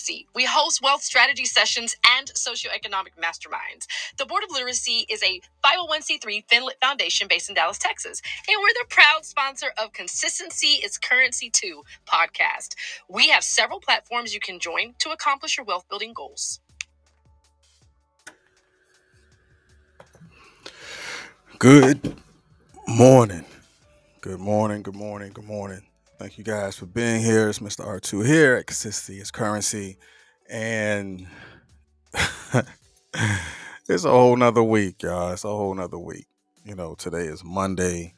literacy. We host wealth strategy sessions and socioeconomic masterminds. The Board of Literacy is a 501c3 Finlit Foundation based in Dallas, Texas, and we're the proud sponsor of Consistency is Currency 2 podcast. We have several platforms you can join to accomplish your wealth building goals. Good morning. Good morning. Good morning. Good morning. Thank you guys for being here. It's Mr. R2 here at Consistency is Currency. And it's a whole nother week, y'all. It's a whole nother week. You know, today is Monday.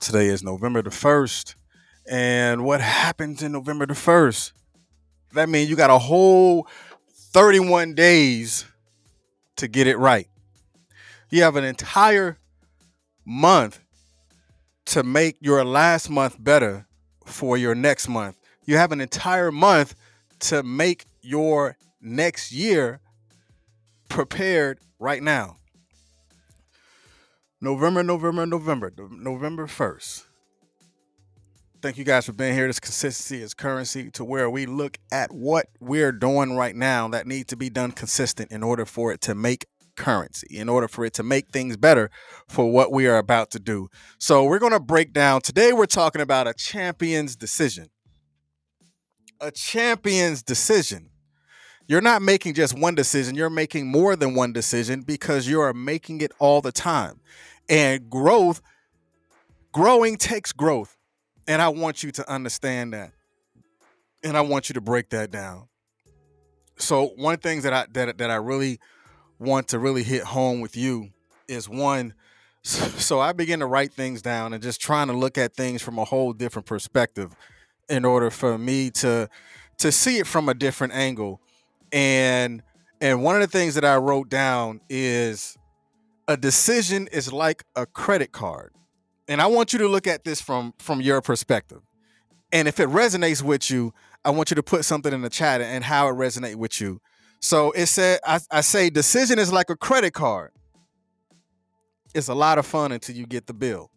Today is November the 1st. And what happens in November the 1st? That means you got a whole 31 days to get it right. You have an entire month to make your last month better for your next month. You have an entire month to make your next year prepared right now. November, November, November, November 1st. Thank you guys for being here. This consistency is currency to where we look at what we're doing right now that needs to be done consistent in order for it to make currency in order for it to make things better for what we are about to do. So, we're going to break down today, we're talking about a champion's decision. A champion's decision. You're not making just one decision, you're making more than one decision because you are making it all the time. And growth, growing takes growth. And I want you to understand that. And I want you to break that down. So one of the things that I that, that I really want to really hit home with you is one so I begin to write things down and just trying to look at things from a whole different perspective in order for me to to see it from a different angle. And and one of the things that I wrote down is a decision is like a credit card. And I want you to look at this from from your perspective. And if it resonates with you, I want you to put something in the chat and how it resonates with you. So it said, I, I say decision is like a credit card. It's a lot of fun until you get the bill.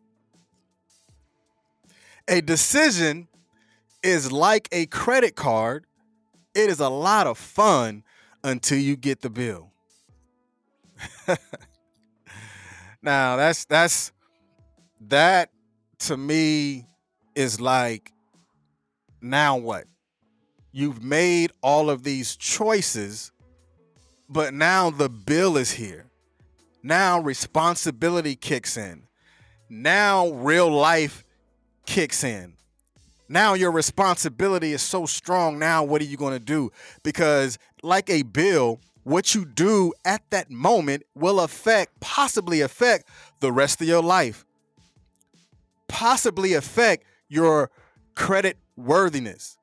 A decision is like a credit card. It is a lot of fun until you get the bill. now that's that's that to me is like now what? You've made all of these choices but now the bill is here. Now responsibility kicks in. Now real life kicks in. Now your responsibility is so strong. Now, what are you going to do? Because, like a bill, what you do at that moment will affect, possibly affect the rest of your life, possibly affect your credit worthiness,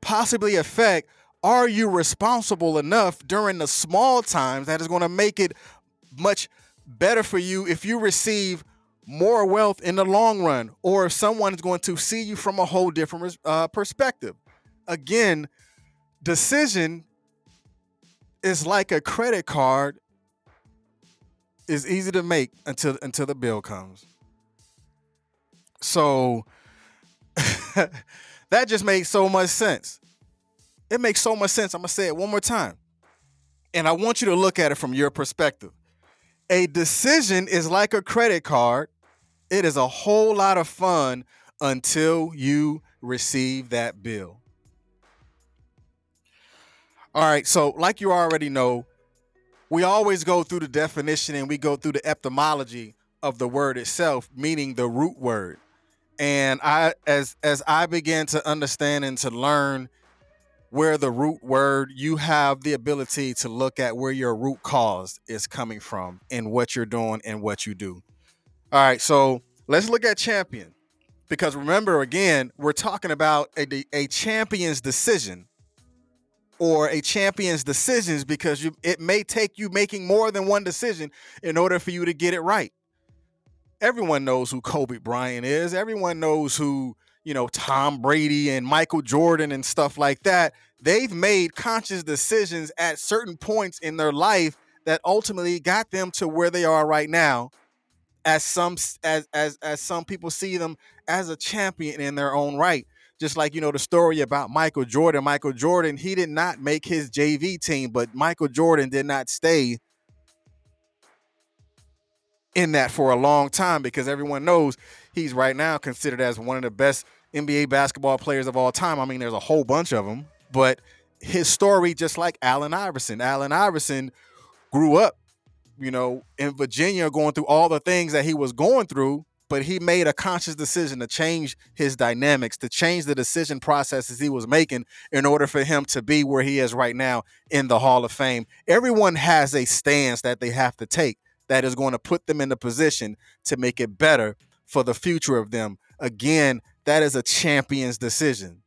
possibly affect are you responsible enough during the small times that is going to make it much better for you if you receive more wealth in the long run or if someone is going to see you from a whole different uh, perspective? Again decision is like a credit card is easy to make until until the bill comes. So that just makes so much sense it makes so much sense. I'm going to say it one more time. And I want you to look at it from your perspective. A decision is like a credit card, it is a whole lot of fun until you receive that bill. All right, so like you already know, we always go through the definition and we go through the etymology of the word itself, meaning the root word. And I as as I began to understand and to learn where the root word, you have the ability to look at where your root cause is coming from and what you're doing and what you do. All right, so let's look at champion. Because remember, again, we're talking about a, a champion's decision or a champion's decisions because you, it may take you making more than one decision in order for you to get it right. Everyone knows who Kobe Bryant is. Everyone knows who you know, Tom Brady and Michael Jordan and stuff like that, they've made conscious decisions at certain points in their life that ultimately got them to where they are right now as some as as as some people see them as a champion in their own right Just like you know the story about Michael Jordan. Michael Jordan, he did not make his JV team, but Michael Jordan did not stay in that for a long time because everyone knows he's right now considered as one of the best NBA basketball players of all time. I mean, there's a whole bunch of them, but his story, just like Allen Iverson, Allen Iverson grew up, you know, in Virginia going through all the things that he was going through, but he made a conscious decision to change his dynamics, to change the decision processes he was making in order for him to be where he is right now in the Hall of Fame. Everyone has a stance that they have to take that is going to put them in the position to make it better for the future of them. Again, that is a champion's decision.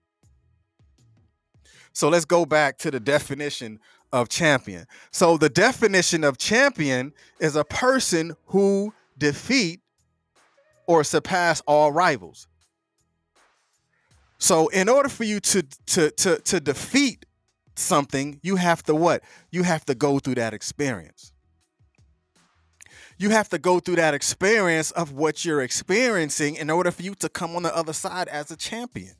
So let's go back to the definition of champion. So the definition of champion is a person who defeat or surpass all rivals. So in order for you to to to to defeat something, you have to what? You have to go through that experience you have to go through that experience of what you're experiencing in order for you to come on the other side as a champion.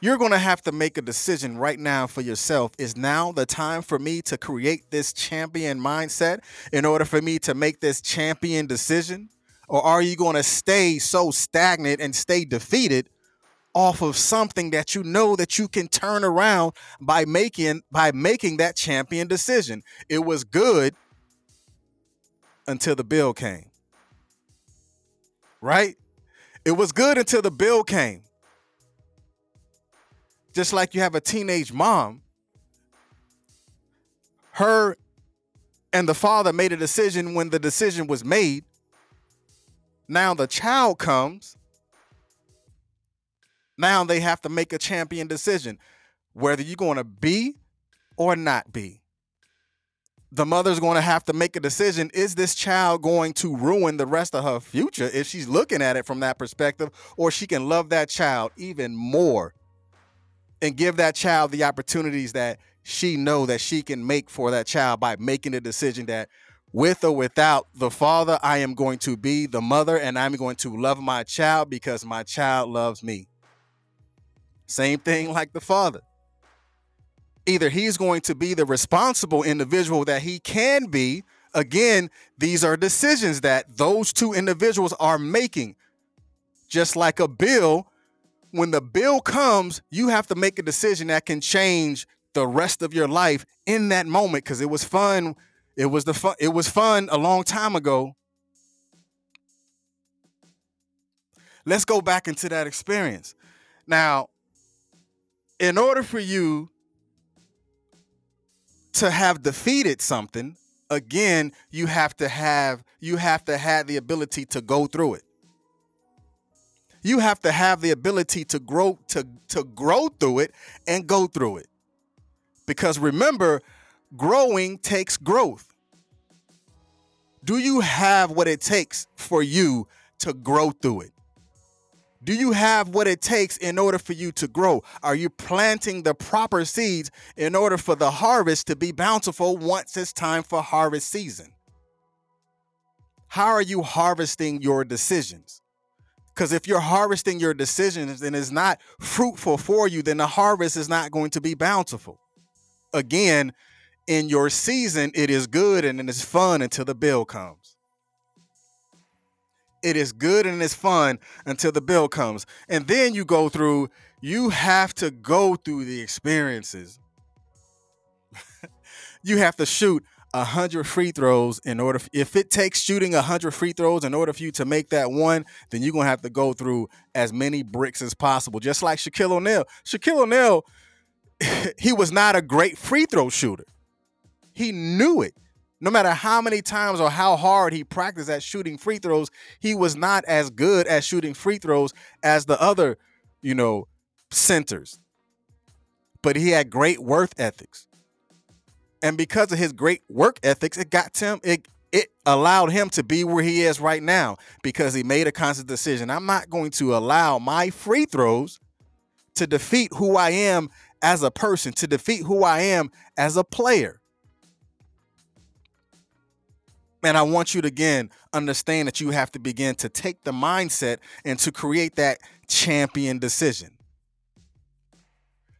You're going to have to make a decision right now for yourself. Is now the time for me to create this champion mindset in order for me to make this champion decision? Or are you going to stay so stagnant and stay defeated off of something that you know that you can turn around by making by making that champion decision? It was good until the bill came. Right? It was good until the bill came. Just like you have a teenage mom, her and the father made a decision when the decision was made. Now the child comes. Now they have to make a champion decision whether you're going to be or not be the mother's going to have to make a decision. Is this child going to ruin the rest of her future if she's looking at it from that perspective or she can love that child even more and give that child the opportunities that she know that she can make for that child by making a decision that with or without the father I am going to be the mother and I'm going to love my child because my child loves me. Same thing like the father either he's going to be the responsible individual that he can be. Again, these are decisions that those two individuals are making. Just like a bill, when the bill comes, you have to make a decision that can change the rest of your life in that moment because it was fun. It was the fun. It was fun a long time ago. Let's go back into that experience. Now, in order for you to have defeated something, again, you have to have you have to have the ability to go through it. You have to have the ability to grow to to grow through it and go through it. Because remember, growing takes growth. Do you have what it takes for you to grow through it? Do you have what it takes in order for you to grow? Are you planting the proper seeds in order for the harvest to be bountiful once it's time for harvest season? How are you harvesting your decisions? Because if you're harvesting your decisions and it's not fruitful for you, then the harvest is not going to be bountiful. Again, in your season, it is good and it is fun until the bill comes. It is good and it's fun until the bill comes. And then you go through, you have to go through the experiences. you have to shoot a hundred free throws in order if it takes shooting a hundred free throws in order for you to make that one, then you're gonna have to go through as many bricks as possible. Just like Shaquille O'Neal. Shaquille O'Neal, he was not a great free throw shooter. He knew it no matter how many times or how hard he practiced at shooting free throws, he was not as good at shooting free throws as the other, you know, centers. But he had great work ethics. And because of his great work ethics, it got him it it allowed him to be where he is right now because he made a conscious decision. I'm not going to allow my free throws to defeat who I am as a person, to defeat who I am as a player. And I want you to again understand that you have to begin to take the mindset and to create that champion decision.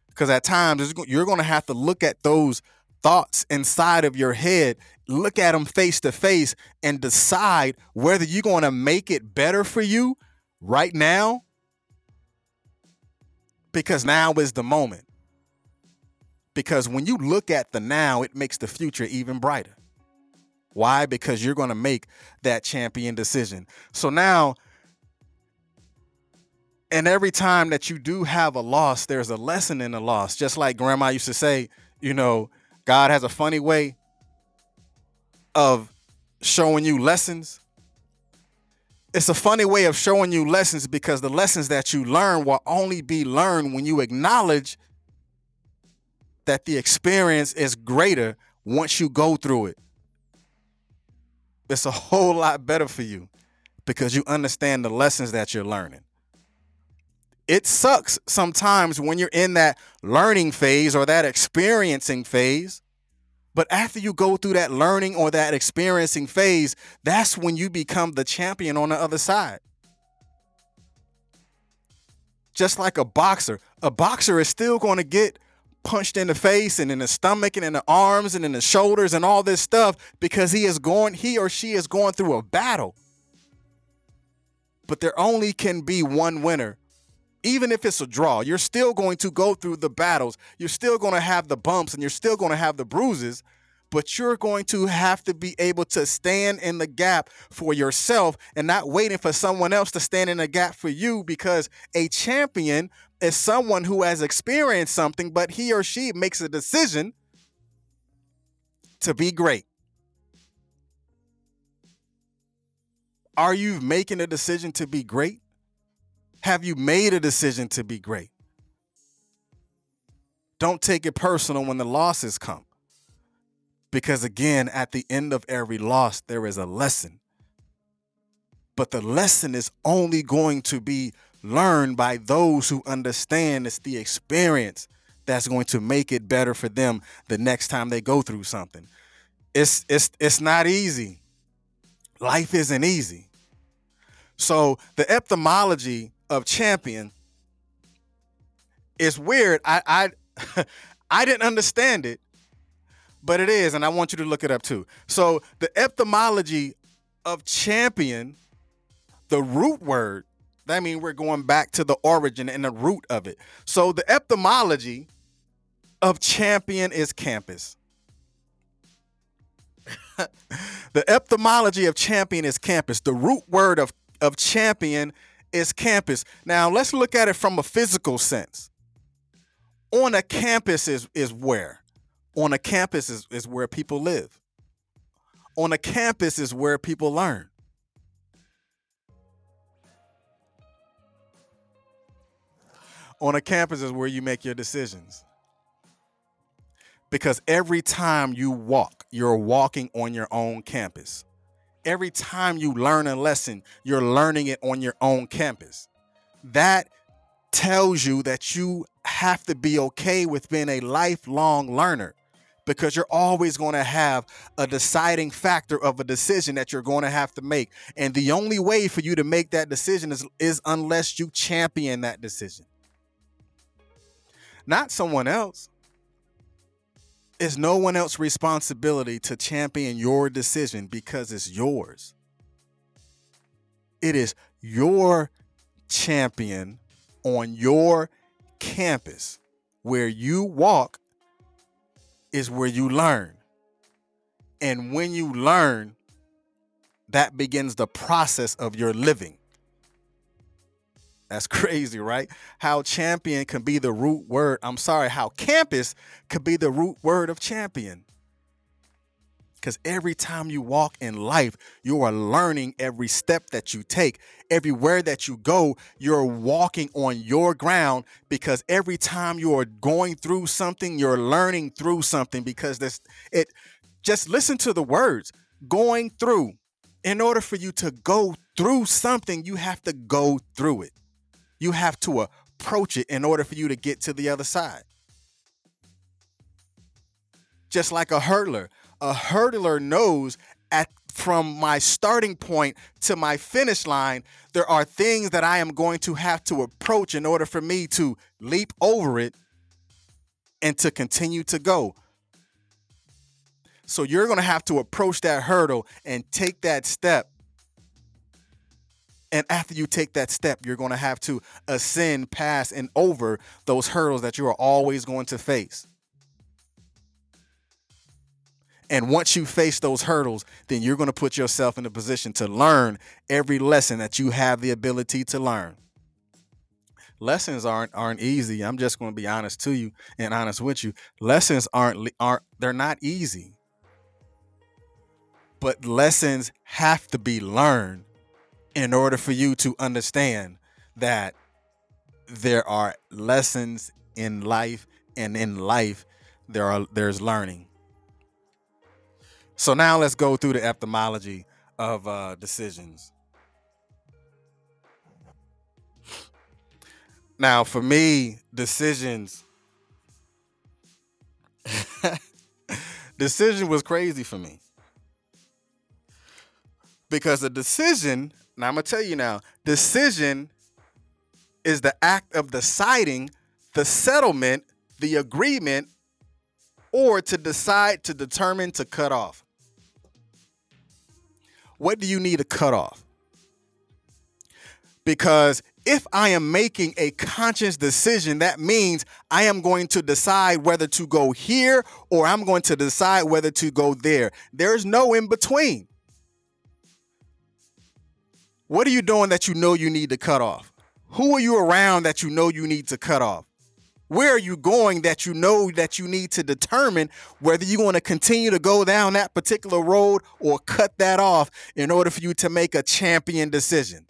Because at times you're going to have to look at those thoughts inside of your head, look at them face to face, and decide whether you're going to make it better for you right now. Because now is the moment. Because when you look at the now, it makes the future even brighter. Why? Because you're going to make that champion decision. So now, and every time that you do have a loss, there's a lesson in the loss. Just like grandma used to say, you know, God has a funny way of showing you lessons. It's a funny way of showing you lessons because the lessons that you learn will only be learned when you acknowledge that the experience is greater once you go through it. It's a whole lot better for you because you understand the lessons that you're learning. It sucks sometimes when you're in that learning phase or that experiencing phase. But after you go through that learning or that experiencing phase, that's when you become the champion on the other side. Just like a boxer, a boxer is still going to get punched in the face and in the stomach and in the arms and in the shoulders and all this stuff because he is going he or she is going through a battle. But there only can be one winner even if it's a draw, you're still going to go through the battles. You're still going to have the bumps and you're still going to have the bruises, but you're going to have to be able to stand in the gap for yourself and not waiting for someone else to stand in the gap for you because a champion is someone who has experienced something, but he or she makes a decision to be great. Are you making a decision to be great? Have you made a decision to be great? Don't take it personal when the losses come. Because again, at the end of every loss, there is a lesson. But the lesson is only going to be learned by those who understand it's the experience that's going to make it better for them the next time they go through something. It's it's it's not easy. Life isn't easy. So the etymology of champion is weird. I I I didn't understand it, but it is, and I want you to look it up too. So the etymology of champion, the root word, that means we're going back to the origin and the root of it. So the etymology of champion is campus. the etymology of champion is campus. The root word of, of champion is campus. Now let's look at it from a physical sense. On a campus is, is where? On a campus is, is where people live. On a campus is where people learn. On a campus is where you make your decisions. Because every time you walk, you're walking on your own campus every time you learn a lesson, you're learning it on your own campus. That tells you that you have to be okay with being a lifelong learner because you're always going to have a deciding factor of a decision that you're going to have to make. And the only way for you to make that decision is, is unless you champion that decision. Not someone else. It's no one else's responsibility to champion your decision because it's yours. It is your champion on your campus. Where you walk is where you learn. And when you learn, that begins the process of your living. That's crazy, right? How champion can be the root word. I'm sorry, how campus could be the root word of champion. Because every time you walk in life, you are learning every step that you take. Everywhere that you go, you're walking on your ground because every time you are going through something, you're learning through something because this it just listen to the words going through. In order for you to go through something, you have to go through it. You have to approach it in order for you to get to the other side. Just like a hurdler, a hurdler knows at from my starting point to my finish line, there are things that I am going to have to approach in order for me to leap over it and to continue to go. So you're going to have to approach that hurdle and take that step. And after you take that step, you're going to have to ascend past and over those hurdles that you are always going to face. And once you face those hurdles, then you're going to put yourself in a position to learn every lesson that you have the ability to learn. Lessons aren't aren't easy. I'm just going to be honest to you and honest with you. Lessons aren't aren't they're not easy. But lessons have to be learned in order for you to understand that there are lessons in life and in life there are there's learning so now let's go through the etymology of uh, decisions. Now, for me, decisions. decision was crazy for me. Because a decision, now I'm going to tell you now, decision is the act of deciding, the settlement, the agreement, or to decide, to determine, to cut off what do you need to cut off? Because if I am making a conscious decision, that means I am going to decide whether to go here or I'm going to decide whether to go there. There's no in between. What are you doing that you know you need to cut off? Who are you around that you know you need to cut off? Where are you going that you know that you need to determine whether you want to continue to go down that particular road or cut that off in order for you to make a champion decision?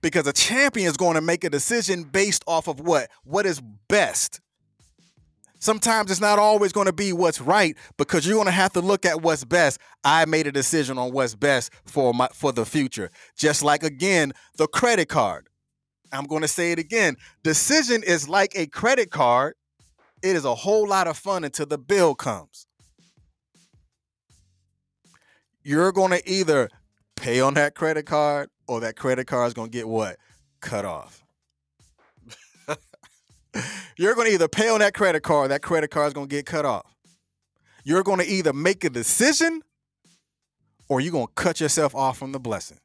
Because a champion is going to make a decision based off of what? What is best. Sometimes it's not always going to be what's right because you're going to have to look at what's best. I made a decision on what's best for my for the future. Just like again, the credit card. I'm going to say it again. Decision is like a credit card. It is a whole lot of fun until the bill comes. You're going to either pay on that credit card or that credit card is going to get what? Cut off. You're going to either pay on that credit card, or that credit card is going to get cut off. You're going to either make a decision or you're going to cut yourself off from the blessing.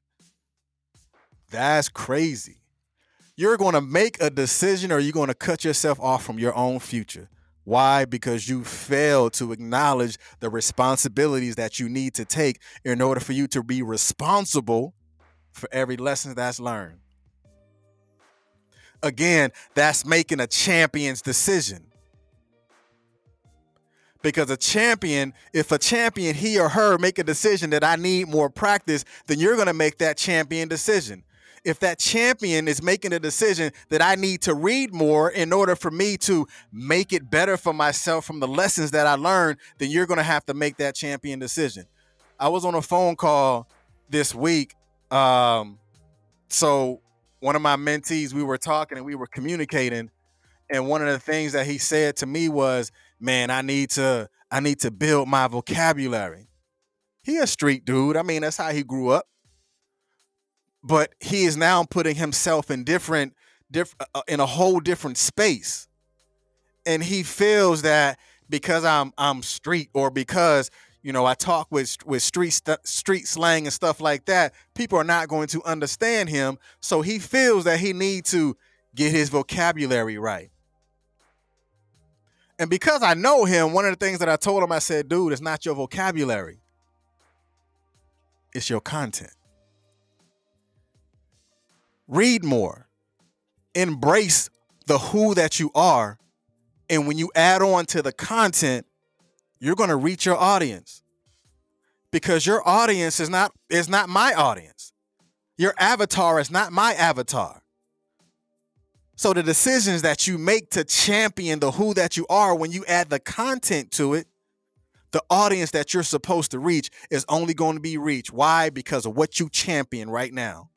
That's crazy you're going to make a decision or you're going to cut yourself off from your own future. Why? Because you fail to acknowledge the responsibilities that you need to take in order for you to be responsible for every lesson that's learned. Again, that's making a champion's decision. Because a champion, if a champion, he or her make a decision that I need more practice, then you're going to make that champion decision if that champion is making a decision that I need to read more in order for me to make it better for myself from the lessons that I learned, then you're going to have to make that champion decision. I was on a phone call this week. Um, so one of my mentees, we were talking and we were communicating, and one of the things that he said to me was, "Man, I need to, I need to build my vocabulary." He a street dude. I mean, that's how he grew up but he is now putting himself in different, different uh, uh, in a whole different space, and he feels that because I'm I'm street or because you know I talk with with street st- street slang and stuff like that, people are not going to understand him. So he feels that he needs to get his vocabulary right. And because I know him, one of the things that I told him, I said, dude, it's not your vocabulary. It's your content read more, embrace the who that you are. And when you add on to the content, you're going to reach your audience because your audience is not is not my audience. Your avatar is not my avatar. So the decisions that you make to champion the who that you are when you add the content to it, the audience that you're supposed to reach is only going to be reached. Why? Because of what you champion right now.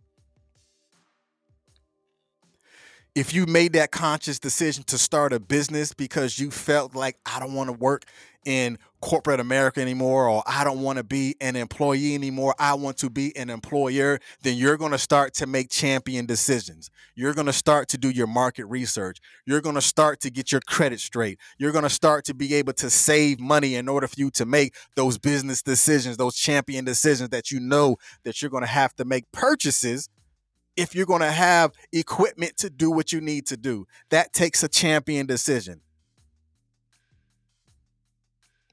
If you made that conscious decision to start a business because you felt like I don't want to work in corporate America anymore or I don't want to be an employee anymore, I want to be an employer, then you're going to start to make champion decisions. You're going to start to do your market research. You're going to start to get your credit straight. You're going to start to be able to save money in order for you to make those business decisions, those champion decisions that you know that you're going to have to make purchases if you're going to have equipment to do what you need to do. That takes a champion decision.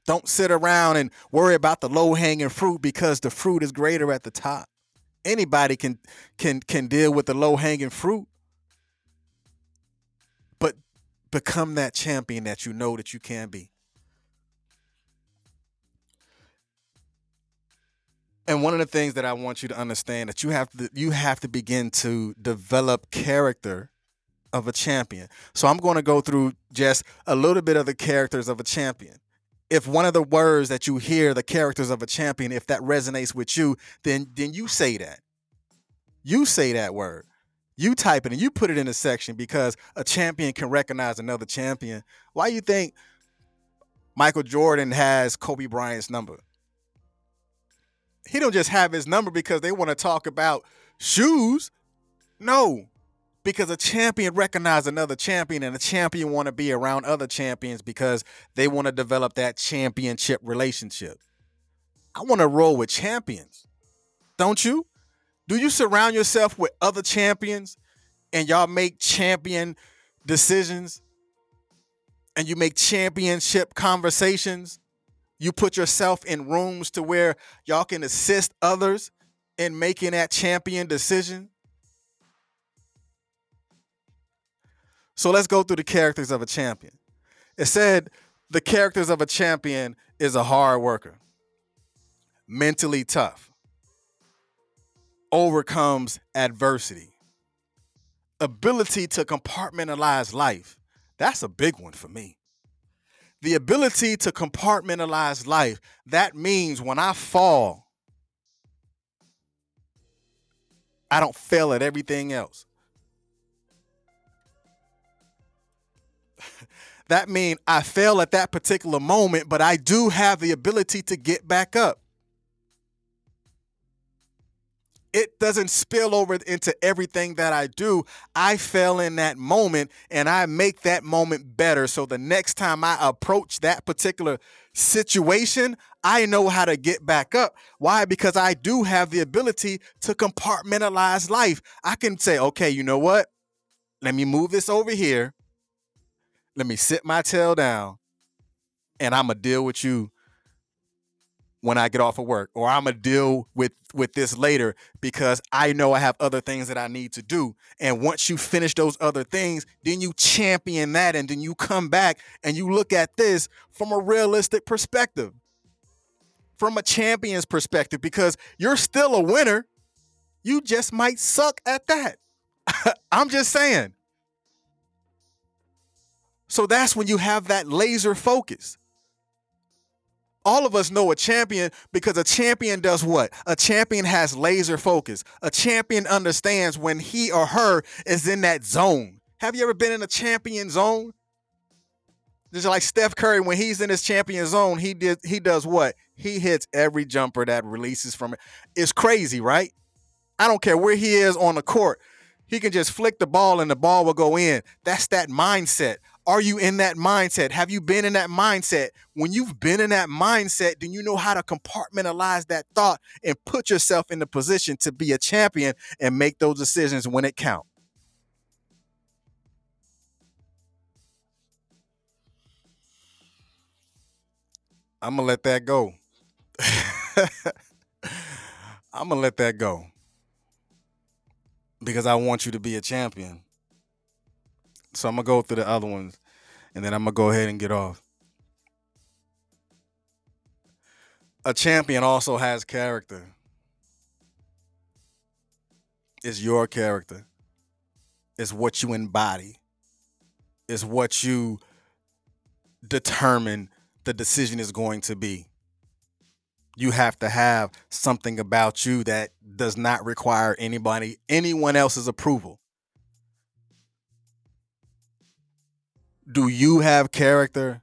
Don't sit around and worry about the low hanging fruit because the fruit is greater at the top. Anybody can can can deal with the low hanging fruit. But become that champion that you know that you can be. And one of the things that I want you to understand that you have to you have to begin to develop character of a champion. So I'm going to go through just a little bit of the characters of a champion. If one of the words that you hear, the characters of a champion, if that resonates with you, then then you say that. You say that word. You type it and you put it in a section because a champion can recognize another champion. Why do you think Michael Jordan has Kobe Bryant's number? He don't just have his number because they want to talk about shoes. No, because a champion recognize another champion and a champion want to be around other champions because they want to develop that championship relationship. I want to roll with champions. Don't you? Do you surround yourself with other champions and y'all make champion decisions and you make championship conversations? You put yourself in rooms to where y'all can assist others in making that champion decision. So let's go through the characters of a champion. It said the characters of a champion is a hard worker, mentally tough, overcomes adversity, ability to compartmentalize life. That's a big one for me the ability to compartmentalize life. That means when I fall, I don't fail at everything else. that means I fail at that particular moment, but I do have the ability to get back up. It doesn't spill over into everything that I do. I fail in that moment and I make that moment better. So the next time I approach that particular situation, I know how to get back up. Why? Because I do have the ability to compartmentalize life. I can say, okay, you know what? Let me move this over here. Let me sit my tail down and I'm going to deal with you when I get off of work, or I'm gonna deal with with this later because I know I have other things that I need to do. And once you finish those other things, then you champion that, and then you come back and you look at this from a realistic perspective, from a champion's perspective, because you're still a winner. You just might suck at that. I'm just saying. So that's when you have that laser focus all of us know a champion because a champion does what? A champion has laser focus. A champion understands when he or her is in that zone. Have you ever been in a champion zone? Just like Steph Curry, when he's in his champion zone, he did he does what? He hits every jumper that releases from it. It's crazy, right? I don't care where he is on the court. He can just flick the ball and the ball will go in. That's that mindset. Are you in that mindset? Have you been in that mindset? When you've been in that mindset, then you know how to compartmentalize that thought and put yourself in the position to be a champion and make those decisions when it count. I'm gonna let that go. I'm gonna let that go because I want you to be a champion. So I'm gonna go through the other ones, and then I'm gonna go ahead and get off. A champion also has character. It's your character. It's what you embody. It's what you determine the decision is going to be. You have to have something about you that does not require anybody, anyone else's approval. Do you have character?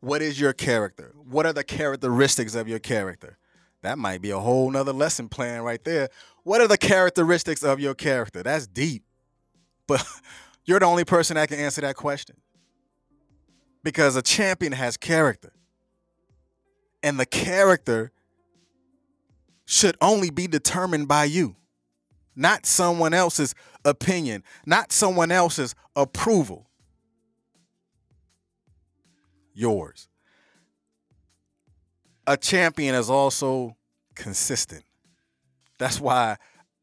What is your character? What are the characteristics of your character? That might be a whole nother lesson plan right there. What are the characteristics of your character? That's deep. But you're the only person that can answer that question. Because a champion has character. And the character should only be determined by you, not someone else's opinion, not someone else's approval. Yours. A champion is also consistent. That's why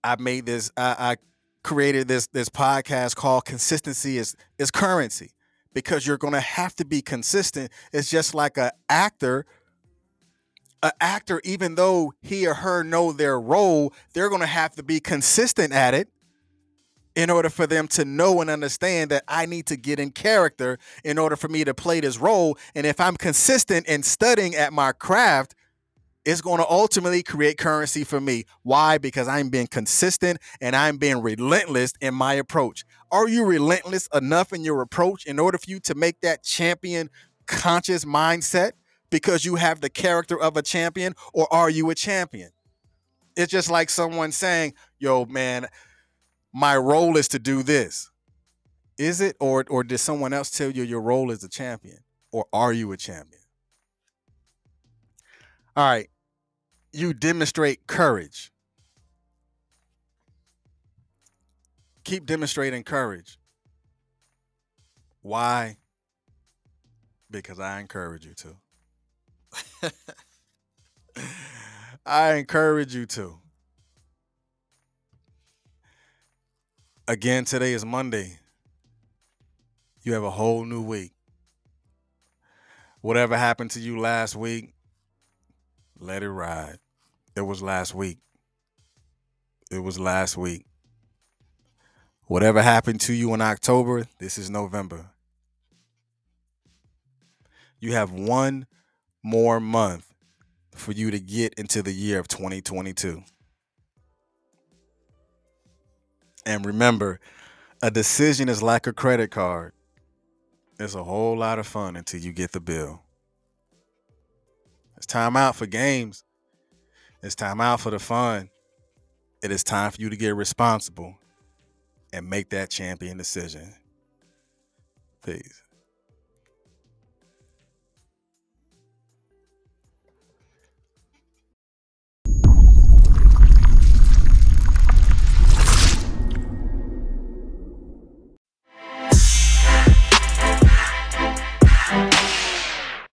I made this. I, I created this this podcast called "Consistency is is Currency," because you're going to have to be consistent. It's just like an actor. An actor, even though he or her know their role, they're going to have to be consistent at it in order for them to know and understand that I need to get in character in order for me to play this role. And if I'm consistent in studying at my craft, it's going to ultimately create currency for me. Why? Because I'm being consistent and I'm being relentless in my approach. Are you relentless enough in your approach in order for you to make that champion conscious mindset because you have the character of a champion, or are you a champion? It's just like someone saying, Yo, man, my role is to do this. Is it, or, or did someone else tell you your role is a champion, or are you a champion? All right you demonstrate courage. Keep demonstrating courage. Why? Because I encourage you to. I encourage you to. Again, today is Monday. You have a whole new week. Whatever happened to you last week, let it ride. It was last week. It was last week. Whatever happened to you in October, this is November. You have one more month for you to get into the year of 2022. And remember, a decision is like a credit card. It's a whole lot of fun until you get the bill. It's time out for games. It's time out for the fun. It is time for you to get responsible and make that champion decision. Peace.